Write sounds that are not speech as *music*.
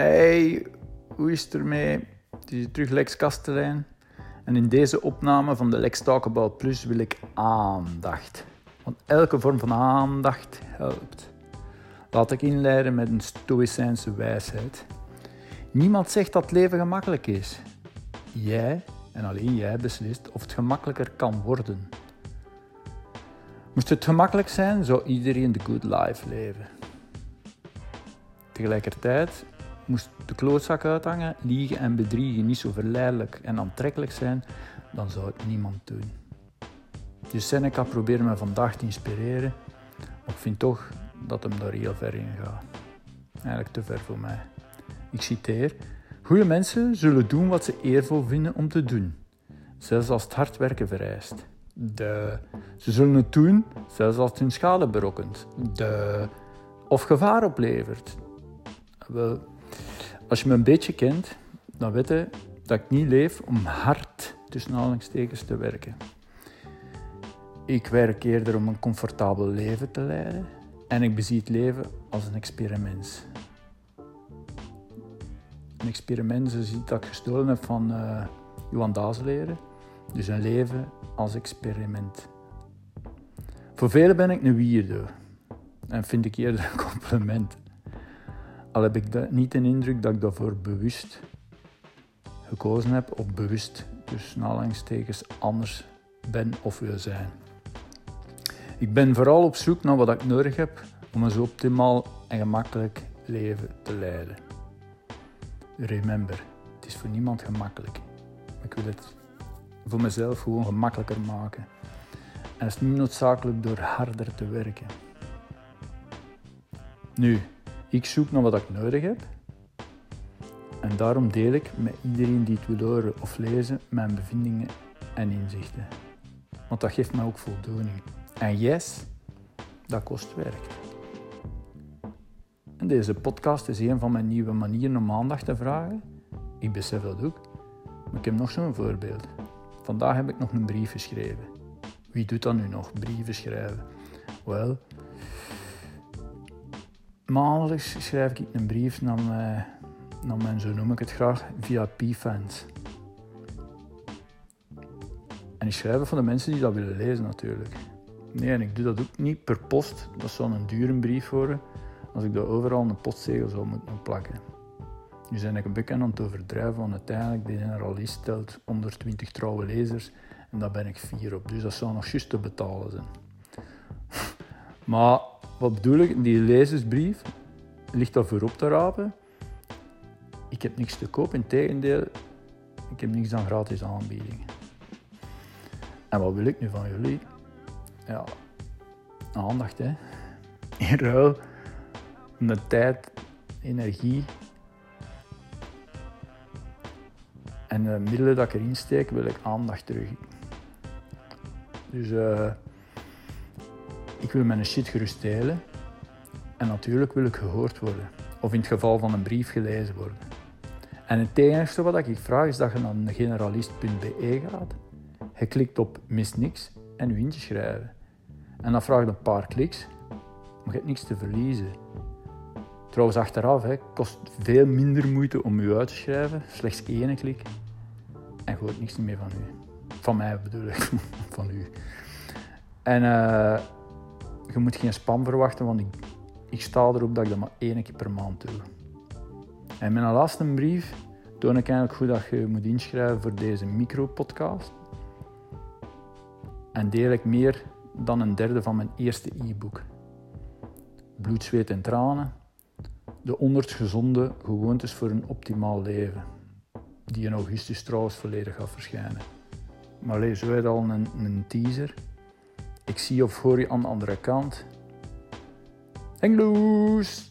Hey, hoe is het ermee? Het is terug Lex Kastelein. En in deze opname van de Lex Talk About Plus wil ik aandacht. Want elke vorm van aandacht helpt. Laat ik inleiden met een stoïcijnse wijsheid. Niemand zegt dat leven gemakkelijk is. Jij en alleen jij beslist of het gemakkelijker kan worden. Moest het gemakkelijk zijn, zou iedereen de good life leven. Tegelijkertijd moest de klootzak uithangen, liegen en bedriegen niet zo verleidelijk en aantrekkelijk zijn, dan zou het niemand doen. Dus Seneca probeert me vandaag te inspireren, maar ik vind toch dat hem daar heel ver in gaat. Eigenlijk te ver voor mij. Ik citeer: Goede mensen zullen doen wat ze eervol vinden om te doen, zelfs als het hard werken vereist. De. Ze zullen het doen, zelfs als het hun schade berokkent. De. Of gevaar oplevert. Wel, als je me een beetje kent, dan weet je dat ik niet leef om hard tussen aanhalingstekens te werken. Ik werk eerder om een comfortabel leven te leiden en ik bezie het leven als een experiment. Een experiment is iets dat ik gestolen heb van uh, Johan Dazeleren. Dus een leven als experiment. Voor velen ben ik een weirdo. En vind ik eerder een compliment. Al heb ik niet de indruk dat ik daarvoor bewust gekozen heb, of bewust tussen aanhalingstekens anders ben of wil zijn. Ik ben vooral op zoek naar wat ik nodig heb om een zo optimaal en gemakkelijk leven te leiden. Remember, het is voor niemand gemakkelijk. Ik wil het voor mezelf gewoon gemakkelijker maken. En het is niet noodzakelijk door harder te werken. Nu, ik zoek naar wat ik nodig heb. En daarom deel ik met iedereen die het wil horen of lezen mijn bevindingen en inzichten. Want dat geeft mij ook voldoening. En yes, dat kost werk. En deze podcast is een van mijn nieuwe manieren om aandacht te vragen. Ik besef dat ook. Maar ik heb nog zo'n voorbeeld. Vandaag heb ik nog een brief geschreven. Wie doet dat nu nog, brieven schrijven? Wel, maandelijks schrijf ik een brief naar mijn, naar zo noem ik het graag, VIP-fans. En ik schrijf voor de mensen die dat willen lezen natuurlijk. Nee, en ik doe dat ook niet per post. Dat zou een dure brief worden als ik daar overal een postzegel zou moeten plakken. Nu zijn ik een beetje aan het overdrijven, want uiteindelijk de generalist stelt 120 trouwe lezers en daar ben ik vier op. Dus dat zou nog juist te betalen zijn. *laughs* maar wat bedoel ik? Die lezersbrief ligt daar voor op te rapen. Ik heb niks te koop, in tegendeel, ik heb niks aan gratis aanbiedingen. En wat wil ik nu van jullie? Ja, aandacht hè. In ruil de tijd, energie en de middelen dat ik erin steek, wil ik aandacht terug. Dus uh, ik wil mijn shit gerust delen. En natuurlijk wil ik gehoord worden. Of in het geval van een brief gelezen worden. En het enige wat ik vraag is dat je naar generalist.be gaat. Je klikt op mis niks en je in te schrijven. En dan vraagt een paar kliks, maar je hebt niks te verliezen. Trouwens, achteraf hè, kost veel minder moeite om u uit te schrijven. Slechts één klik. En je hoort niks meer van u. Van mij bedoel ik, *laughs* van u. En uh, je moet geen spam verwachten, want ik, ik sta erop dat ik dat maar één keer per maand doe. En een laatste brief toon ik eigenlijk goed dat je moet inschrijven voor deze micro-podcast. En deel ik meer dan een derde van mijn eerste e-book. Bloed, zweet en tranen. De 100 gezonde gewoontes voor een optimaal leven. Die in augustus trouwens volledig gaat verschijnen. Maar lees zo al een, een teaser. Ik zie of hoor je aan de andere kant. Hang loose!